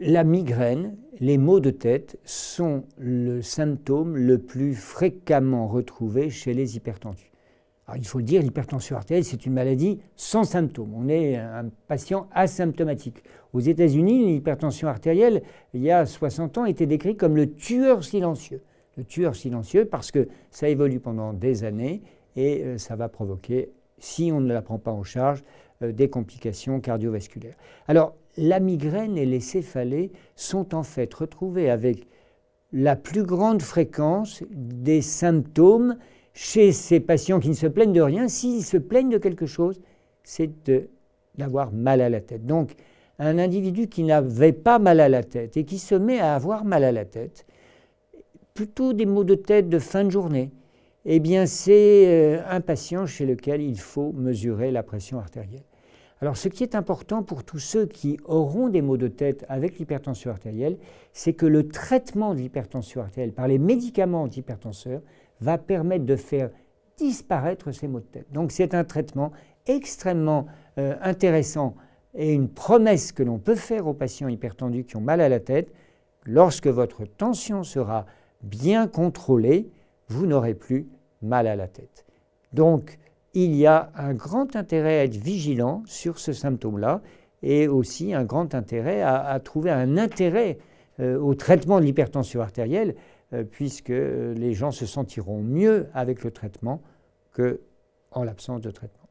La migraine, les maux de tête sont le symptôme le plus fréquemment retrouvé chez les hypertendus. il faut le dire, l'hypertension artérielle, c'est une maladie sans symptômes. On est un patient asymptomatique. Aux États-Unis, l'hypertension artérielle, il y a 60 ans, était décrite comme le tueur silencieux. Le tueur silencieux parce que ça évolue pendant des années et euh, ça va provoquer, si on ne la prend pas en charge, euh, des complications cardiovasculaires. Alors, la migraine et les céphalées sont en fait retrouvés avec la plus grande fréquence des symptômes chez ces patients qui ne se plaignent de rien. S'ils se plaignent de quelque chose, c'est d'avoir mal à la tête. Donc, un individu qui n'avait pas mal à la tête et qui se met à avoir mal à la tête, plutôt des maux de tête de fin de journée, eh bien c'est euh, un patient chez lequel il faut mesurer la pression artérielle. Alors ce qui est important pour tous ceux qui auront des maux de tête avec l'hypertension artérielle, c'est que le traitement de l'hypertension artérielle par les médicaments antihypertenseurs va permettre de faire disparaître ces maux de tête. Donc c'est un traitement extrêmement euh, intéressant et une promesse que l'on peut faire aux patients hypertendus qui ont mal à la tête. Lorsque votre tension sera bien contrôlée, vous n'aurez plus mal à la tête. Donc il y a un grand intérêt à être vigilant sur ce symptôme-là et aussi un grand intérêt à, trouver un intérêt euh, au traitement de l'hypertension artérielle, euh, puisque les gens se sentiront mieux avec le traitement qu'en l'absence de traitement.